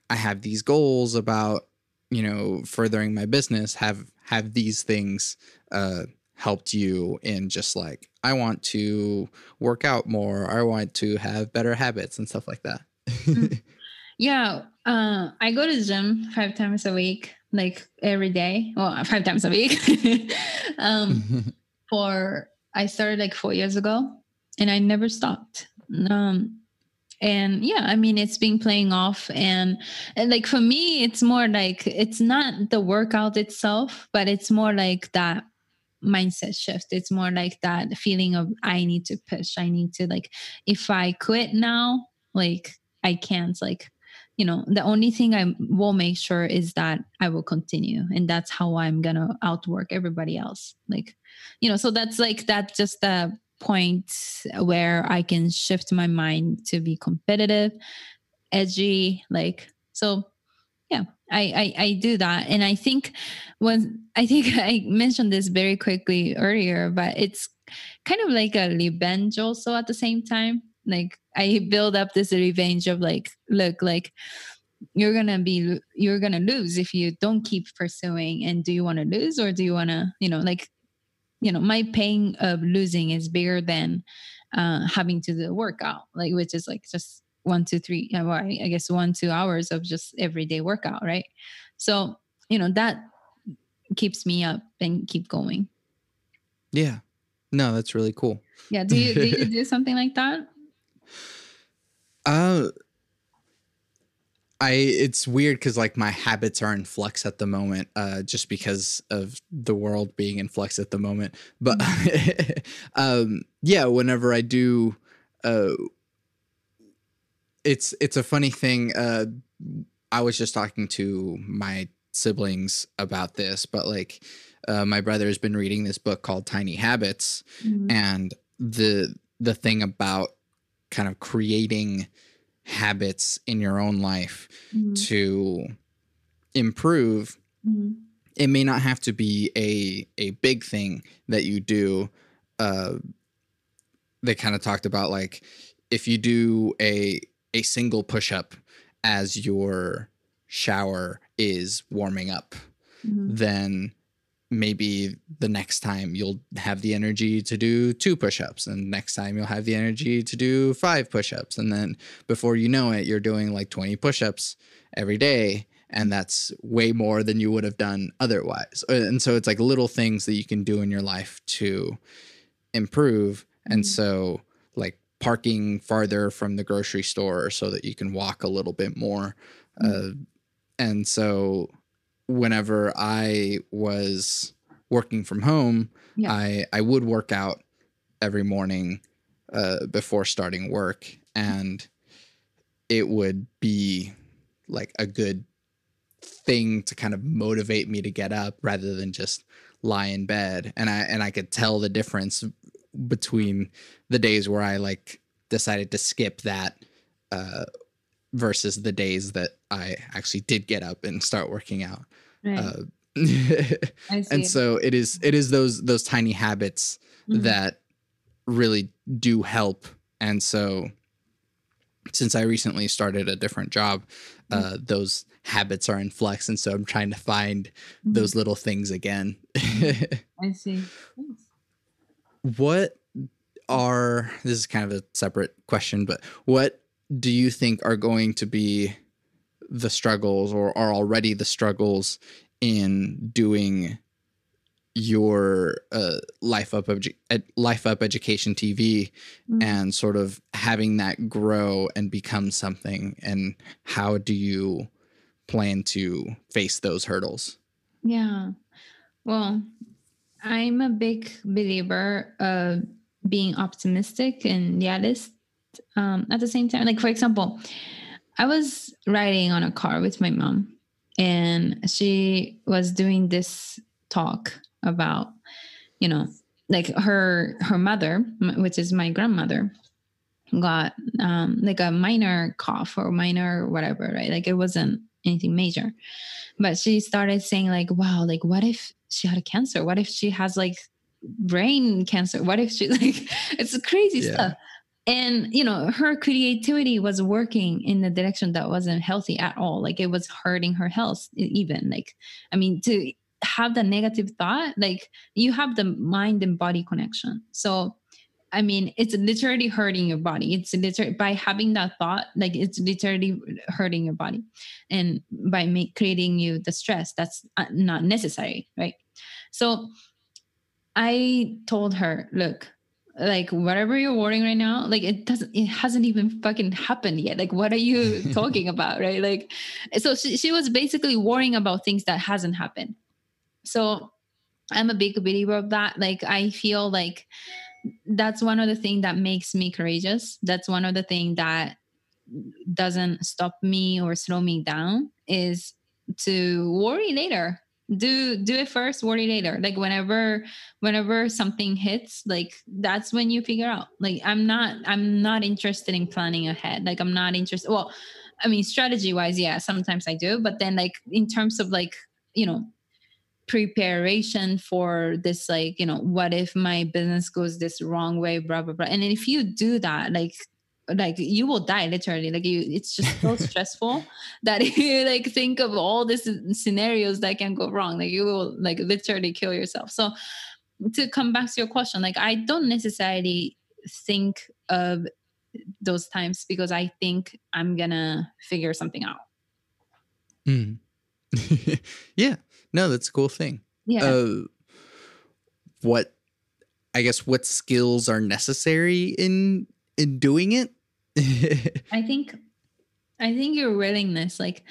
I have these goals about you know furthering my business. Have have these things uh, helped you in just like I want to work out more, I want to have better habits and stuff like that. mm. Yeah, uh, I go to the gym five times a week, like every day. Well, five times a week. um, for I started like four years ago, and I never stopped um and yeah i mean it's been playing off and, and like for me it's more like it's not the workout itself but it's more like that mindset shift. It's more like that feeling of i need to push. I need to like if i quit now like i can't like you know the only thing i will make sure is that i will continue and that's how i'm gonna outwork everybody else like you know so that's like that just the point where I can shift my mind to be competitive, edgy, like so I, I i do that. And i think when i think i mentioned this very quickly earlier but it's kind of like a revenge also at the same time. Like i build up this revenge of like look like you're gonna be you're gonna lose if you don't keep pursuing. And do you want to lose or do you want to you know like you know my pain of losing is bigger than uh, having to do a workout like which is like just one two three uh, i guess one two hours of just everyday workout right? So you know that keeps me up and keep going. Yeah. No that's really cool. Yeah do you do you do something like that? Uh I it's weird because like my habits are in flux at the moment, uh, just because of the world being in flux at the moment. But um, yeah, whenever I do, uh, it's it's a funny thing. Uh, I was just talking to my siblings about this, but like uh, my brother has been reading this book called Tiny Habits, Mhm. and the the thing about kind of creating habits in your own life Mhm. to improve Mhm. it may not have to be a a big thing that you do uh they kind of talked about like if you do a a single push up as your shower is warming up Mhm. then maybe the next time you'll have the energy to do two push-ups and next time you'll have the energy to do five push-ups and then before you know it you're doing like 20 push-ups every day and that's way more than you would have done otherwise Uh, and so it's like little things that you can do in your life to improve and Mhm. so parking farther from the grocery store so that you can walk a little bit more. Uh, and so whenever i was working from home Yeah. i i would work out every morning uh, before starting work and it would be like a good thing to kind of motivate me to get up rather than just lie in bed. And i and i could tell the difference between the days where i like decided to skip that uh versus the days that i actually did get up and start working out Right. uh, and so it is it is those those tiny habits Mhm. that really do help and so since i recently started a different job uh those habits are in flux and so i'm trying to find Mhm. those little things again I see. Nice. What are this is kind of a separate question but what do you think are going to be the struggles or are already the struggles in doing your uh, life up edu- ed- life up education tv Mhm. and sort of having that grow and become something and how do you plan to face those hurdles Yeah. Well, I'm a big believer of being optimistic and realist um, at the same time. Like, for example, I was riding on a car with my mom, and she was doing this talk about, you know, like her her mother, which is my grandmother, got um, like a minor cough or minor whatever, right? Like it wasn't anything major. But she started saying like wow like what if she had a cancer? What if she has like brain cancer? What if she like it's crazy Yeah. stuff. And you know her creativity was working in the direction that wasn't healthy at all. Like it was hurting her health even like i mean to have the negative thought like you have the mind and body connection. So I mean, it's literally hurting your body. It's literally by having that thought, like it's literally hurting your body, and by make, creating you the stress that's uh, not necessary, right? So, I told her, look, like whatever you're worrying right now, like it doesn't, it hasn't even fucking happened yet. Like, what are you talking about, right? Like, so she, she was basically worrying about things that hasn't happened. So, I'm a big believer of that. Like, I feel like that's one of the things that makes me courageous. That's one of the things that doesn't stop me or slow me down is to worry later. Do do it first worry later. Like whenever whenever something hits like that's when you figure out. Like i'm not i'm not interested in planning ahead. Like i'm not interested well i mean strategy wise yeah sometimes i do but then like in terms of like you know preparation for this like you know what if my business goes this wrong way blah blah blah. And if you do that like like you will die literally. Like you it's just so stressful that you like think of all these scenarios that can go wrong. Like you will like literally kill yourself. So to come back to your question like i don't necessarily think of those times because i think i'm gonna figure something out. Mm. yeah no that's a cool thing yeah uh, what I guess what skills are necessary in in doing it. I think I think your willingness, like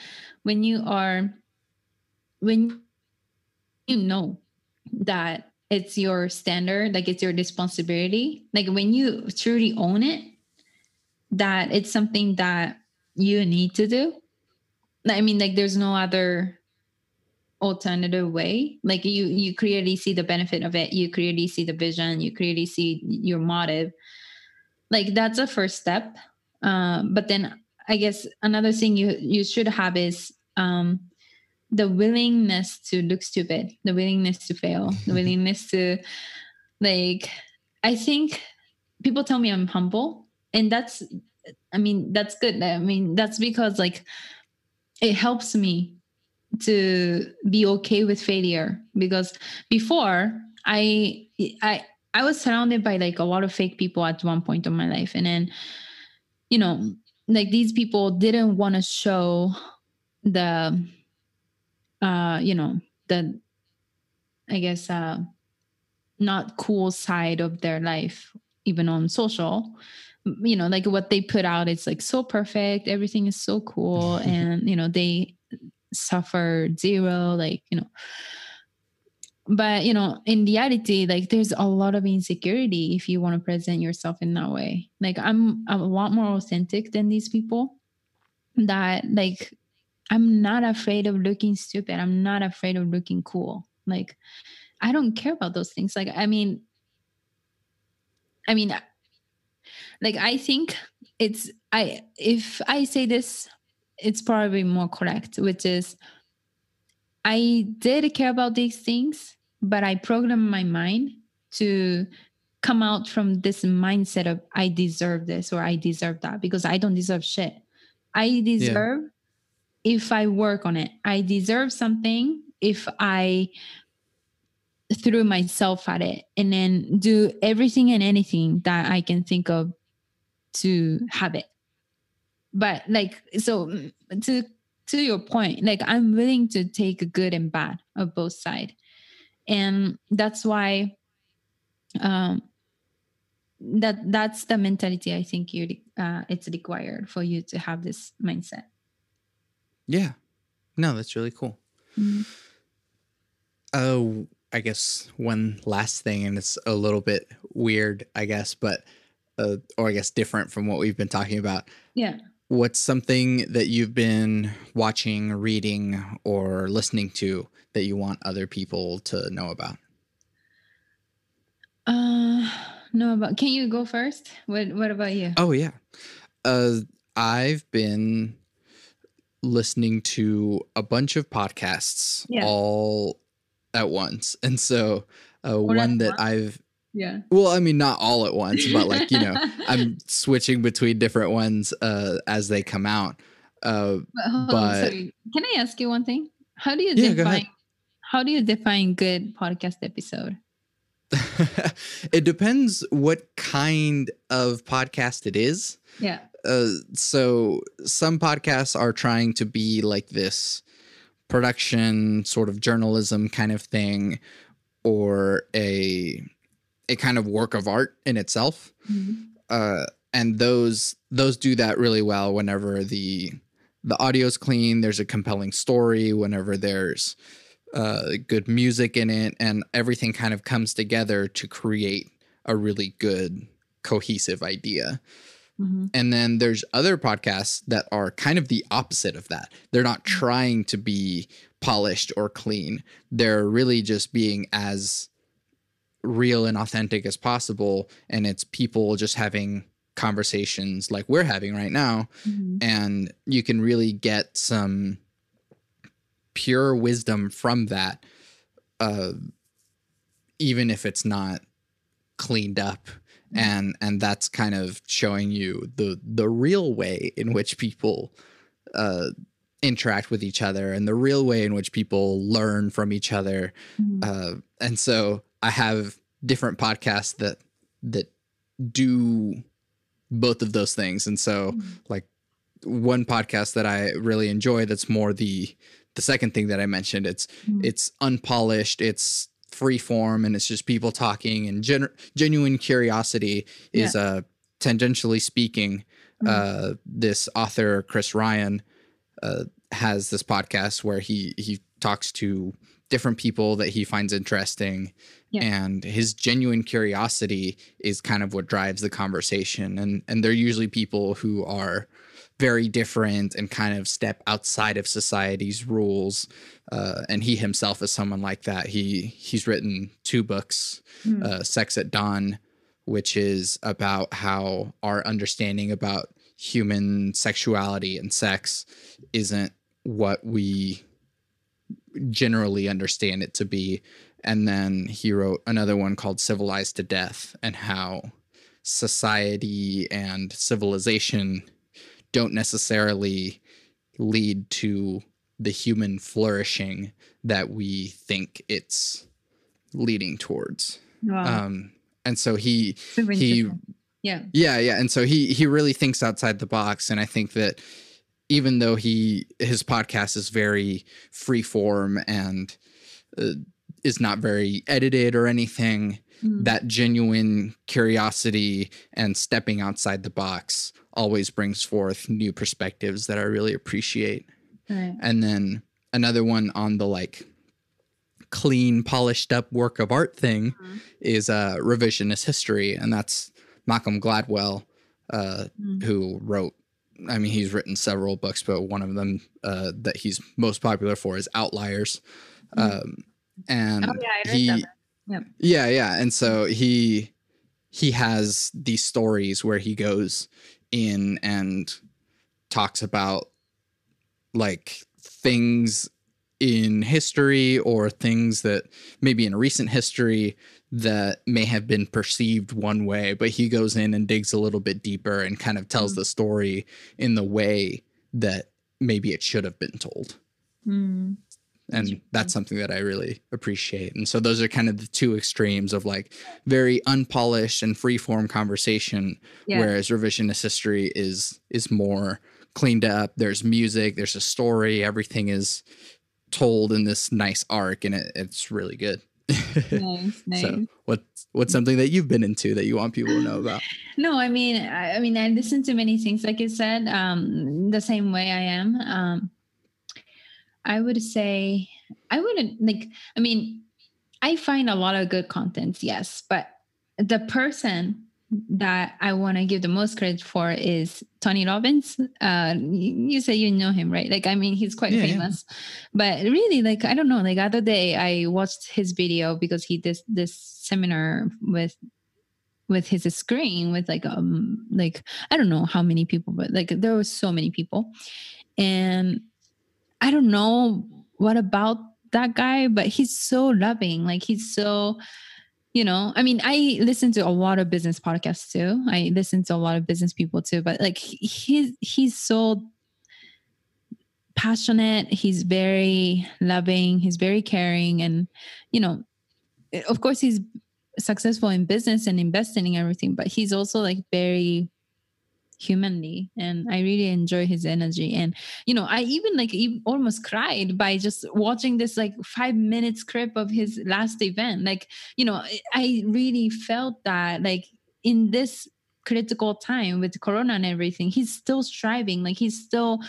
when you are, when you know that it's your standard, like it's your responsibility, like when you truly own it, that it's something that you need to do. I mean, like there's no other alternative way. Like you you clearly see the benefit of it. You clearly see the vision. You clearly see your motive. Like that's a first step. Um, but then i guess another thing you you should have is um, the willingness to look stupid the willingness to fail the willingness to like i think people tell me i'm humble and that's i mean that's good. I mean that's because like it helps me to be okay with failure because before I I I was surrounded by like a lot of fake people at one point in my life. And then you know like these people didn't want to show the uh you know the I guess uh not cool side of their life even on social. You know like what they put out it's like so perfect. Everything is so cool. And you know they suffer zero like you know. But you know in reality like there's a lot of insecurity if you want to present yourself in that way. Like i'm a lot more authentic than these people that like i'm not afraid of looking stupid. I'm not afraid of looking cool. Like i don't care about those things. Like i mean i mean like i think it's i if i say this it's probably more correct, which is I did care about these things, but I programmed my mind to come out from this mindset of I deserve this or I deserve that because I don't deserve shit. I deserve yeah. if I work on it. I deserve something if I threw myself at it and then do everything and anything that I can think of to have it but like so mm, to to your point like i'm willing to take good and bad of both side. And that's why um that that's the mentality i think you uh it's required for you to have this mindset. Yeah. No that's really cool. Mm-hmm. uh i guess one last thing and it's a little bit weird i guess but uh, or i guess different from what we've been talking about. Yeah what's something that you've been watching, reading, or listening to that you want other people to know about? Uh, know about. Can you go first? What What about you? Oh yeah, uh, I've been listening to a bunch of podcasts yeah. all at once, and so uh, one that I've yeah. Well, I mean, not all at once, but like you know, I'm switching between different ones uh, as they come out. Uh, but, but on, can I ask you one thing? How do you yeah, define? How do you define good podcast episode? it depends what kind of podcast it is. Yeah. Uh, so some podcasts are trying to be like this production sort of journalism kind of thing or a a kind of work of art in itself. Mm-hmm. Uh, and those those do that really well whenever the the audio's clean, there's a compelling story, whenever there's uh, good music in it, and everything kind of comes together to create a really good cohesive idea. Mm-hmm. And then there's other podcasts that are kind of the opposite of that. They're not mm-hmm. trying to be polished or clean. They're really just being as real and authentic as possible and it's people just having conversations like we're having right now mm-hmm. and you can really get some pure wisdom from that uh, even if it's not cleaned up mm-hmm. and and that's kind of showing you the the real way in which people uh, interact with each other and the real way in which people learn from each other mm-hmm. uh, and so I have different podcasts that that do both of those things. And so mm-hmm. like one podcast that I really enjoy that's more the the second thing that I mentioned. It's mm-hmm. it's unpolished, it's free form and it's just people talking and gen- genuine curiosity is yeah. uh tangentially speaking uh, this author Chris Ryan uh, has this podcast where he he talks to different people that he finds interesting Yeah. and his genuine curiosity is kind of what drives the conversation and and they're usually people who are very different and kind of step outside of society's rules uh, and he himself is someone like that he he's written two books Mm. uh, sex at dawn which is about how our understanding about human sexuality and sex isn't what we generally understand it to be. And then he wrote another one called Civilized to Death and how society and civilization don't necessarily lead to the human flourishing that we think it's leading towards. Wow. Um, and so he he yeah. yeah, yeah, and so he he really thinks outside the box, and I think that even though he his podcast is very free form and uh, is not very edited or anything, Mm. that genuine curiosity and stepping outside the box always brings forth new perspectives that I really appreciate. Right. And then another one on the like clean, polished up work of art thing Mhm. is uh, revisionist history, and that's Malcolm Gladwell, uh, Mm. who wrote. I mean, he's written several books, but one of them uh, that he's most popular for is Outliers. Mm. Um, and Oh yeah, he, that. yeah, yeah, and so he he has these stories where he goes in and talks about like things in history or things that maybe in recent history that may have been perceived one way, but he goes in and digs a little bit deeper and kind of tells Mm. the story in the way that maybe it should have been told Mm. and that's something that I really appreciate. And so those are kind of the two extremes of like very unpolished and free form conversation, Yeah. whereas revisionist history is is more cleaned up. There's music, there's a story, everything is told in this nice arc, and it, it's really good. Nice, nice. So what's what's something that you've been into that you want people to know about? No, I mean, I, I mean, I listen to many things, like you said, um, the same way I am. Um, I would say, I wouldn't like. I mean, I find a lot of good contents, yes, but the person that I want to give the most credit for is Tony Robbins. Uh, you, say you know him, right? Like, I mean, he's quite Yeah, yeah. famous, but really, like, I don't know. Like, other day I watched his video because he did this seminar with with his screen with like um like I don't know how many people, but like there were so many people, and I don't know what about that guy, but he's so loving. Like he's so, you know, I mean, I listen to a lot of business podcasts too. I listen to a lot of business people too, but like he's he's so passionate. He's very loving. He's very caring, and you know, of course, he's successful in business and investing and everything, but he's also like very humanly and i really enjoy his energy. And you know i even like even almost cried by just watching this like five minutes clip of his last event. Like you know I- really felt that like in this critical time with corona and everything he's still striving. Like he's still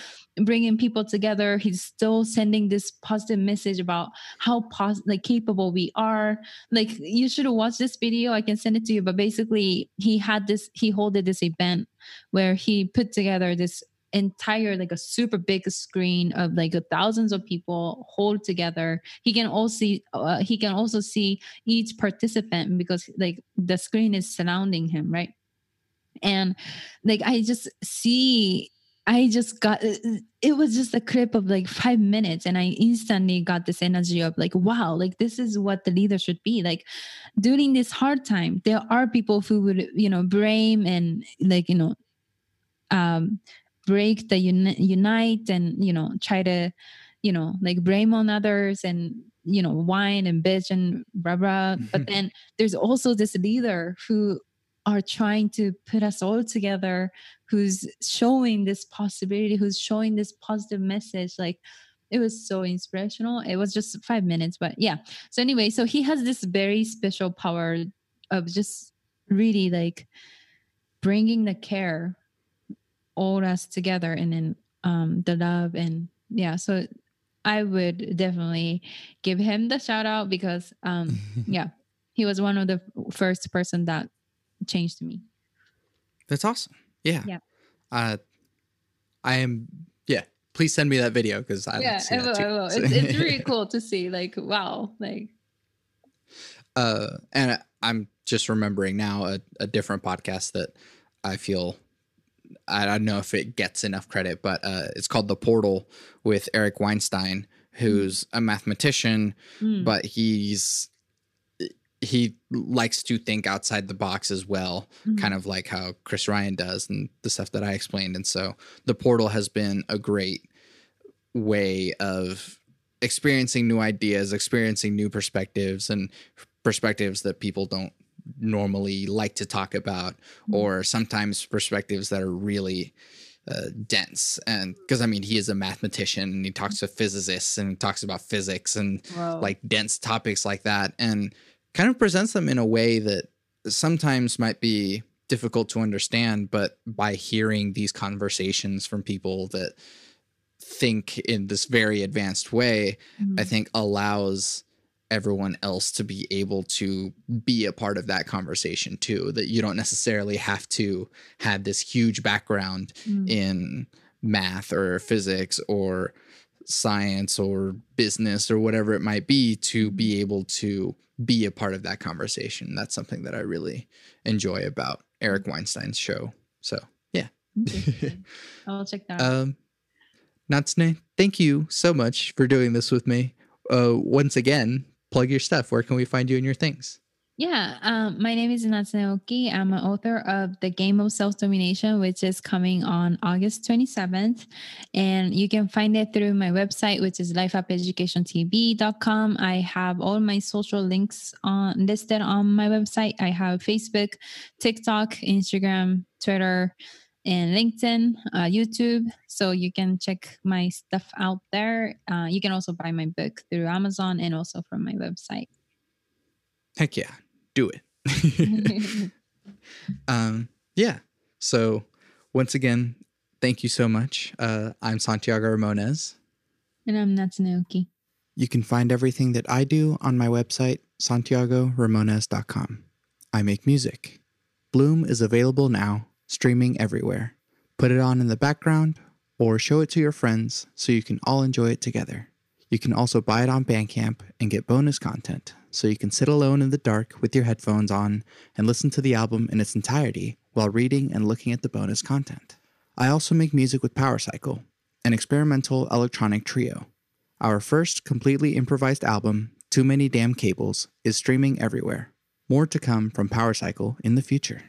bringing people together. He's still sending this positive message about how pos- like capable we are. Like you should watch this video. I can send it to you. But basically he had this he holded this event where he put together this entire like a super big screen of like thousands of people hold together. He can also see uh, he can also see each participant because like the screen is surrounding him right? And like i just see i just got it was just a clip of like five minutes and i instantly got this energy of like wow like this is what the leader should be. Like during this hard time there are people who would you know blame and like you know um break the uni- unite and you know try to you know like blame on others and you know whine and bitch and blah blah but then there's also this leader who are trying to put us all together who's showing this possibility who's showing this positive message like it was so inspirational. It was just five minutes but yeah. So anyway so he has this very special power of just really like bringing the care all us together and then um the love and yeah. So i would definitely give him the shout out because um yeah he was one of the first person that changed me That's awesome. Yeah. Yeah. Uh, I am. Yeah. Please send me that video because I yeah want to see I that will, too. I will. It's, it's really cool to see like wow like uh, and I'm just remembering now a, a different podcast that I feel I don't know if it gets enough credit, but uh, it's called The Portal with Eric Weinstein, who's a mathematician, mm, but he's he likes to think outside the box as well, mhm. kind of like how Chris Ryan does and the stuff that I explained. And so the portal has been a great way of experiencing new ideas, experiencing new perspectives and perspectives that people don't normally like to talk about Mhm. or sometimes perspectives that are really uh, dense and because i mean he is a mathematician and he talks to physicists and he talks about physics and Wow. like dense topics like that and kind of presents them in a way that sometimes might be difficult to understand but by hearing these conversations from people that think in this very advanced way Mhm. i think allows everyone else to be able to be a part of that conversation too that you don't necessarily have to have this huge background Mm. in math or physics or science or business or whatever it might be to be able to be a part of that conversation. That's something that I really enjoy about Eric Weinstein's show. So, yeah. I'll check that out. Um, Natsune, thank you so much for doing this with me. Uh, once again, plug your stuff. Where can we find you and your things? Yeah, um, my name is Natsune Oki. I'm an author of The Game of Self Domination, which is coming on August 27th. And you can find it through my website, which is lifeupeducationtv.com. I have all my social links on listed on my website. I have Facebook, TikTok, Instagram, Twitter, and LinkedIn, uh, YouTube. So you can check my stuff out there. Uh, you can also buy my book through Amazon and also from my website. Heck yeah, do it. um, yeah. So, once again, thank you so much. Uh, I'm Santiago Ramones. and I'm Natsune Oki. You can find everything that I do on my website, santiagoramones.com. I make music. Bloom is available now, streaming everywhere. Put it on in the background or show it to your friends so you can all enjoy it together. You can also buy it on Bandcamp and get bonus content so you can sit alone in the dark with your headphones on and listen to the album in its entirety while reading and looking at the bonus content. I also make music with Power Cycle, an experimental electronic trio. Our first completely improvised album, Too Many Damn Cables, is streaming everywhere. More to come from Power Cycle in the future.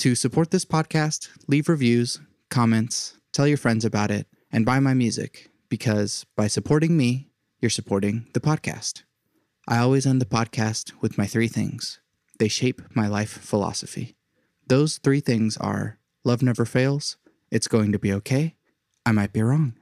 To support this podcast, leave reviews, comments, tell your friends about it, and buy my music because by supporting me, you're supporting the podcast. I always end the podcast with my three things. They shape my life philosophy. Those three things are love never fails, it's going to be okay, I might be wrong.